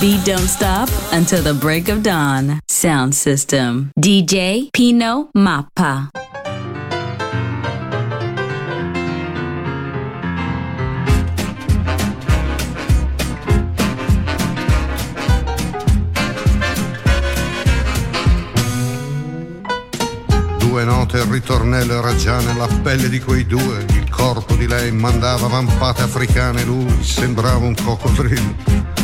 Beat don't stop until the break of dawn. Sound system. DJ Pino Mappa. Due note il ritornello era già nella pelle di quei due. Il corpo di lei mandava vampate africane, lui sembrava un coccodrillo.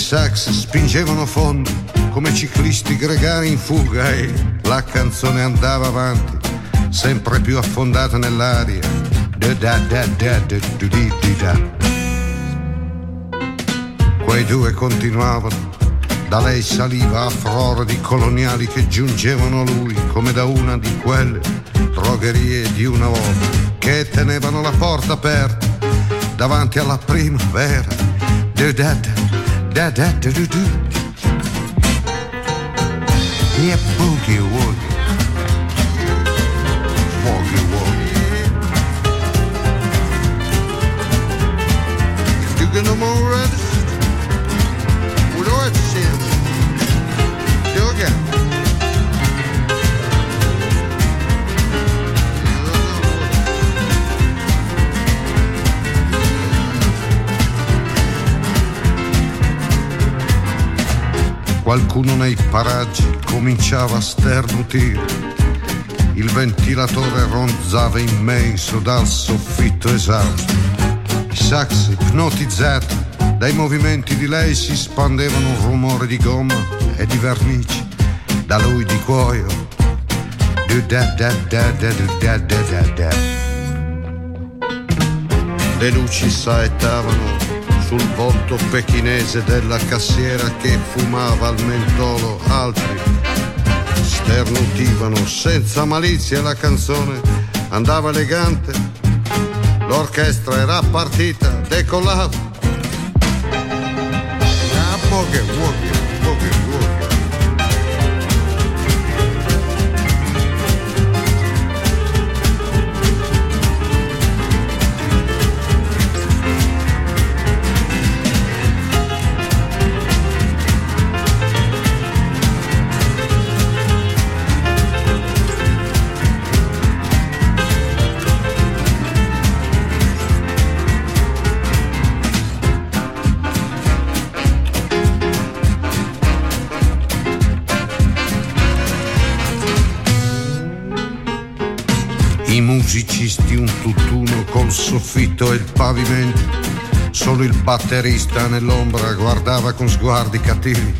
Sax spingevano fondo come ciclisti gregari in fuga e la canzone andava avanti, sempre più affondata nell'aria. Quei due continuavano da lei saliva a froro di coloniali che giungevano a lui come da una di quelle drogherie di una volta che tenevano la porta aperta davanti alla primavera. da da do do do. Yeah, boogie woogie, woogie woogie. You can no more understand what I said. Qualcuno nei paraggi cominciava a sternutire. Il ventilatore ronzava immenso dal soffitto esausto. I sax ipnotizzati dai movimenti di lei si spandevano un rumore di gomma e di vernice, da lui di cuoio. Le luci saettavano sul volto pechinese della cassiera che fumava al mentolo, altri sternutivano senza malizia la canzone andava elegante. L'orchestra era partita, decollava. Ah, boogie, woogie, boogie, tutt'uno col soffitto e il pavimento. Solo il batterista nell'ombra guardava con sguardi cattivi.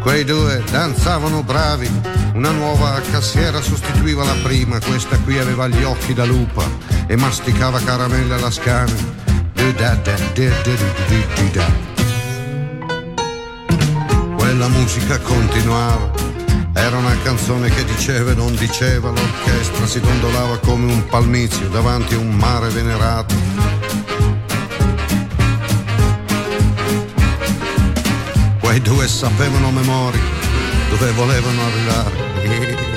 Quei due danzavano bravi, una nuova cassiera sostituiva la prima, questa qui aveva gli occhi da lupa e masticava caramelle alla scana. Quella musica continuava, era una canzone che diceva e non diceva, l'orchestra si dondolava come un palmizio davanti a un mare venerato. Quei due sapevano memoria dove volevano arrivare.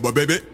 baba baby.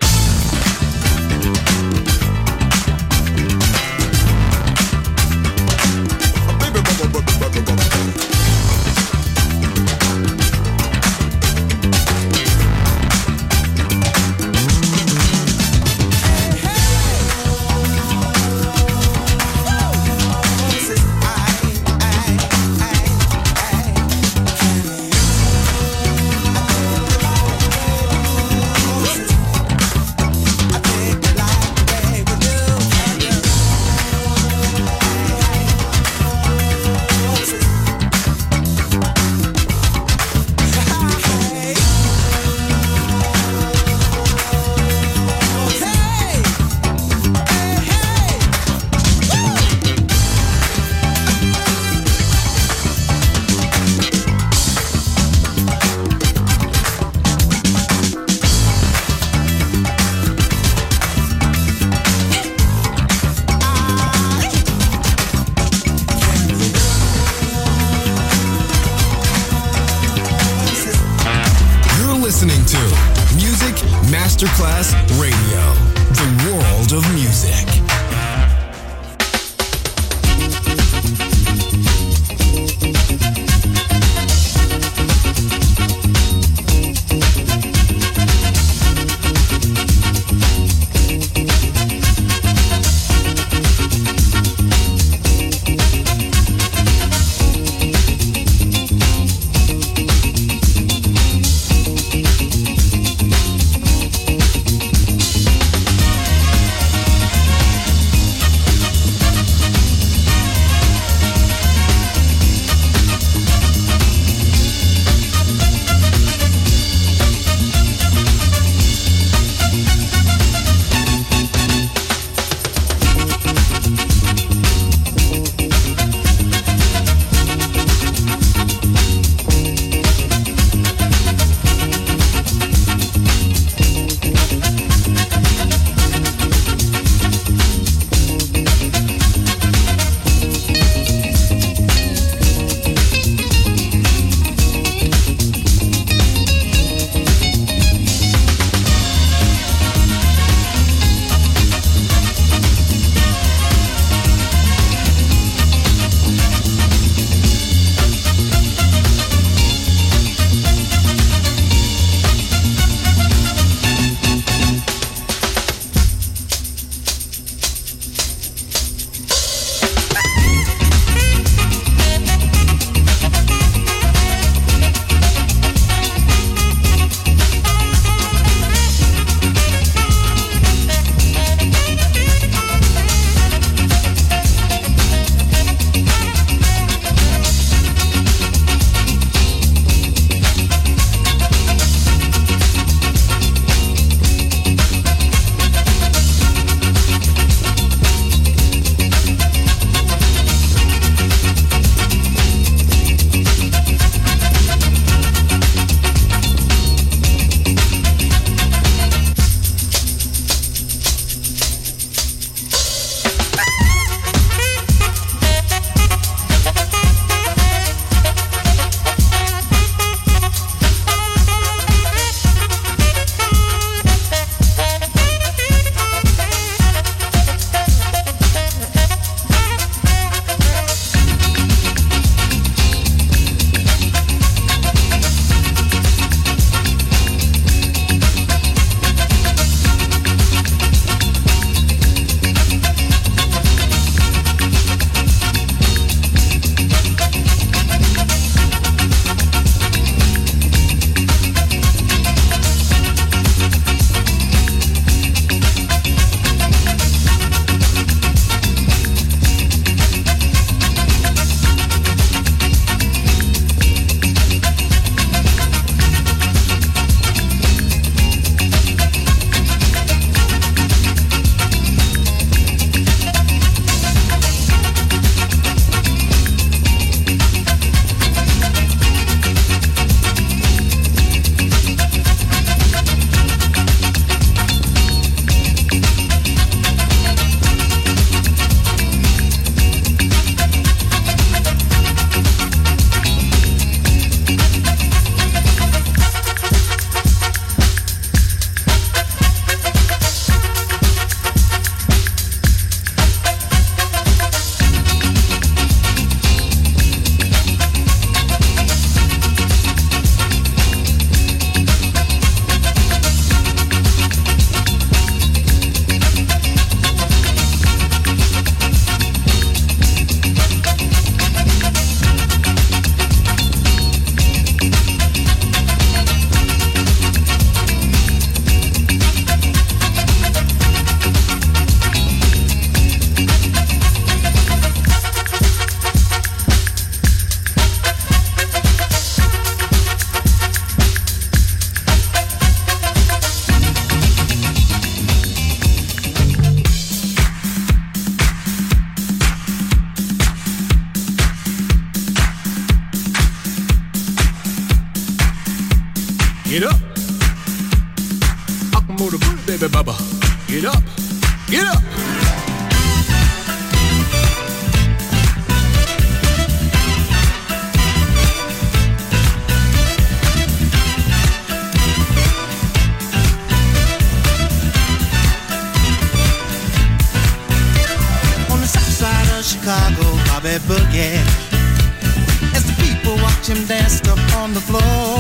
passed up on the floor.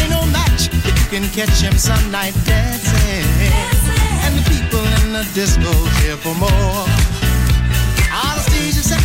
Ain't no match if you can catch him some night dancing. dancing. And the people in the disco care for more. All the stages.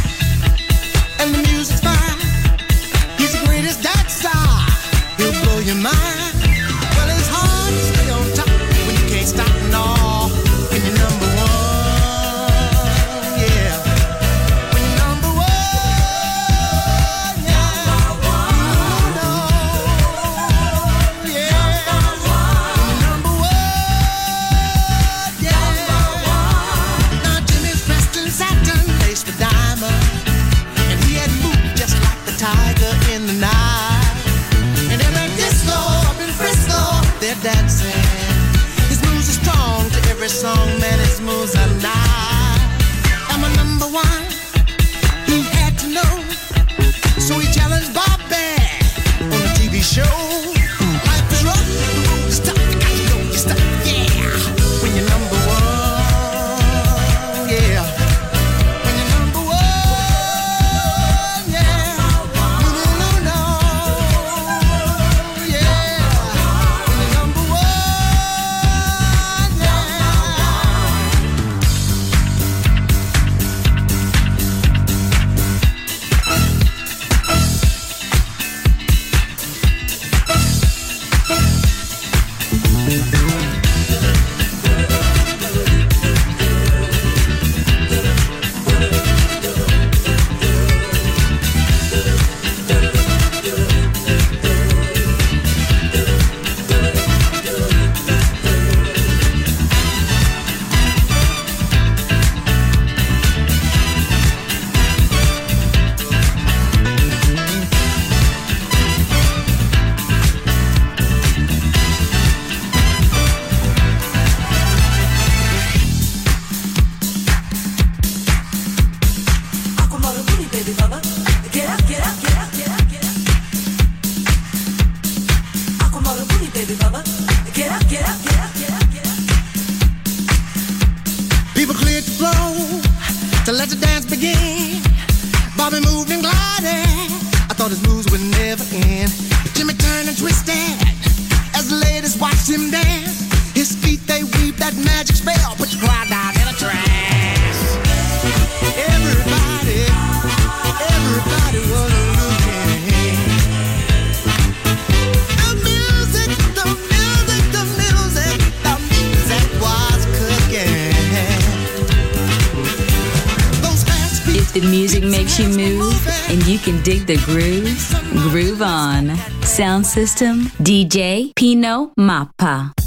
System, DJ Pino Mappa.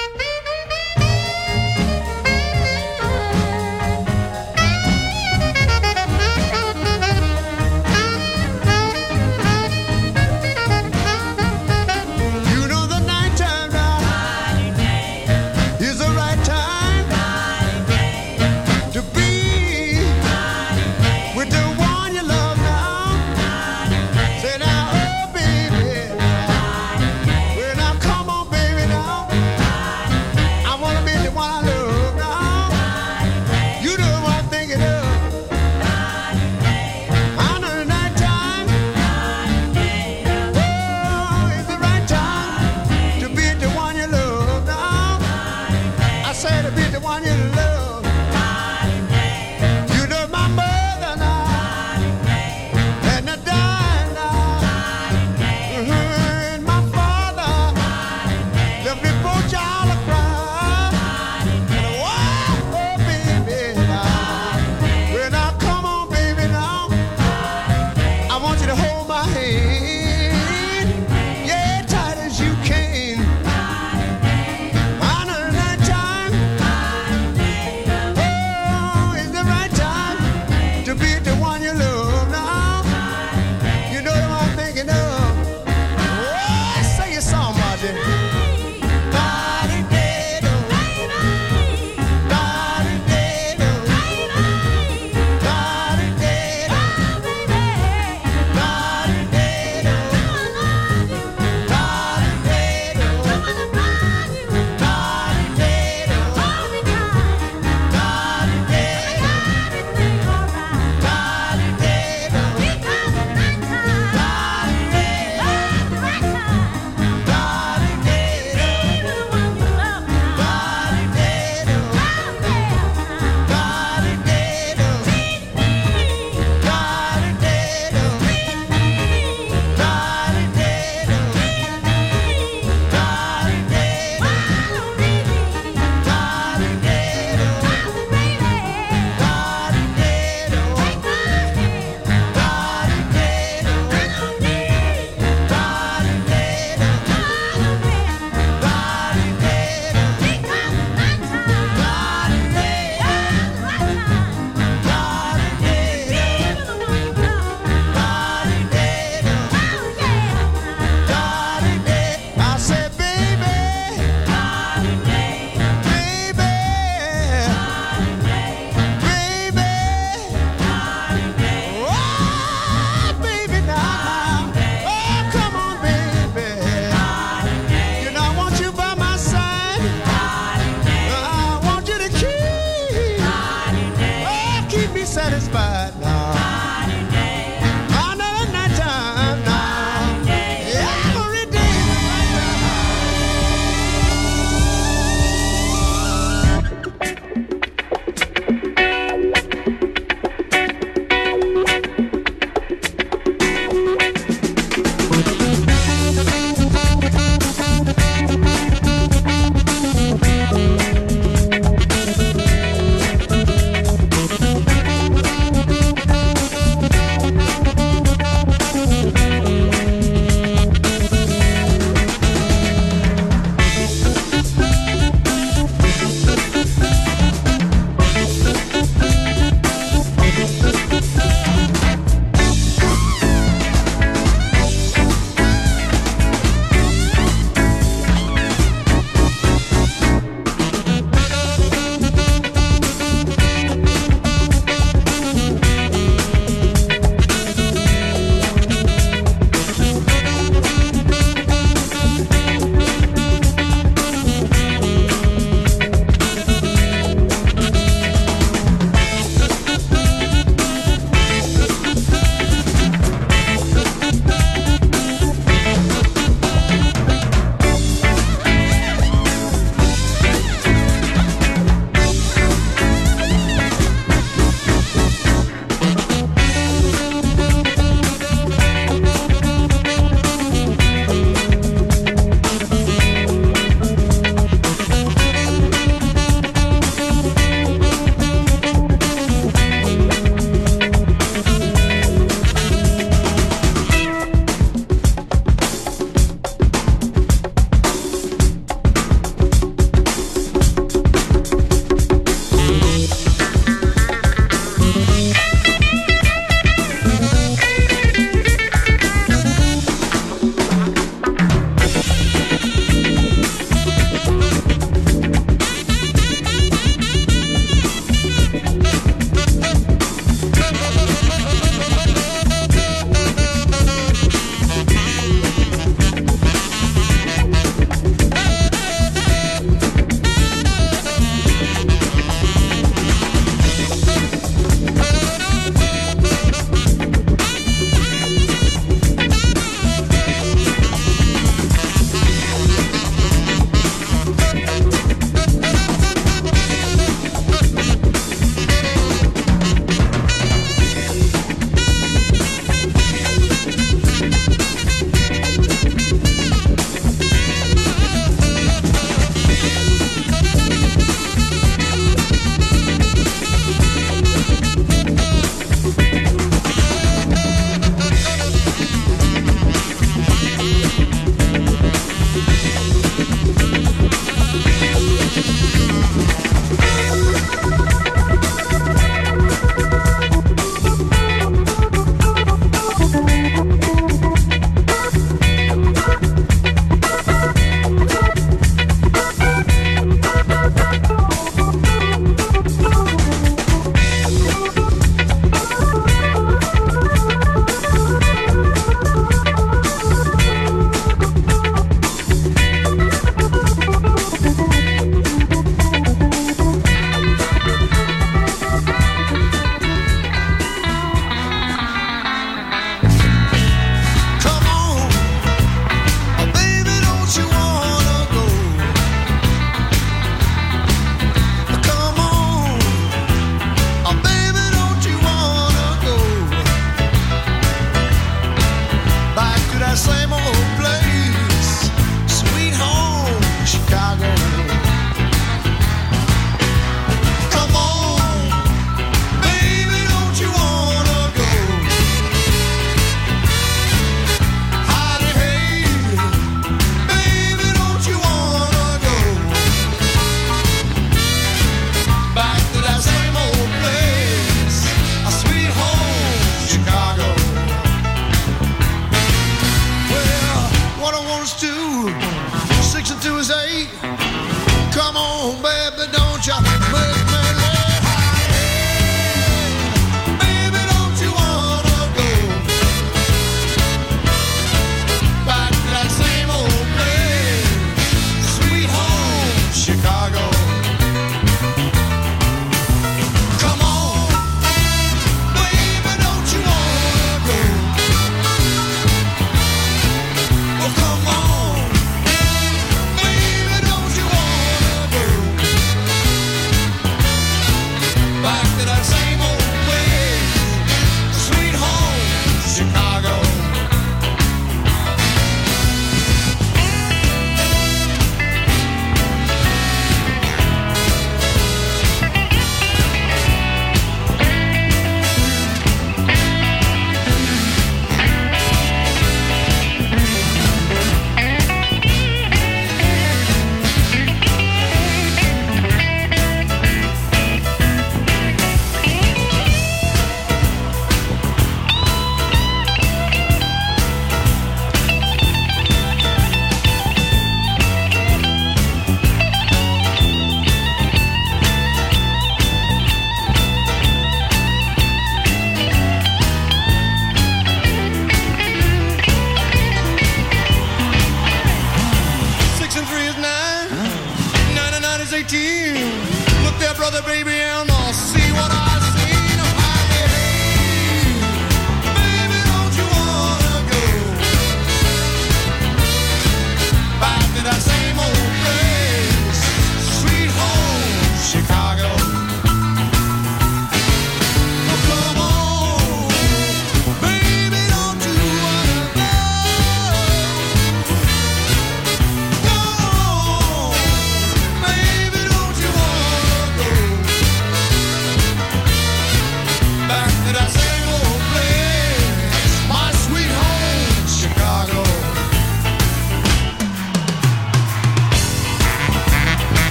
Look there, brother, baby,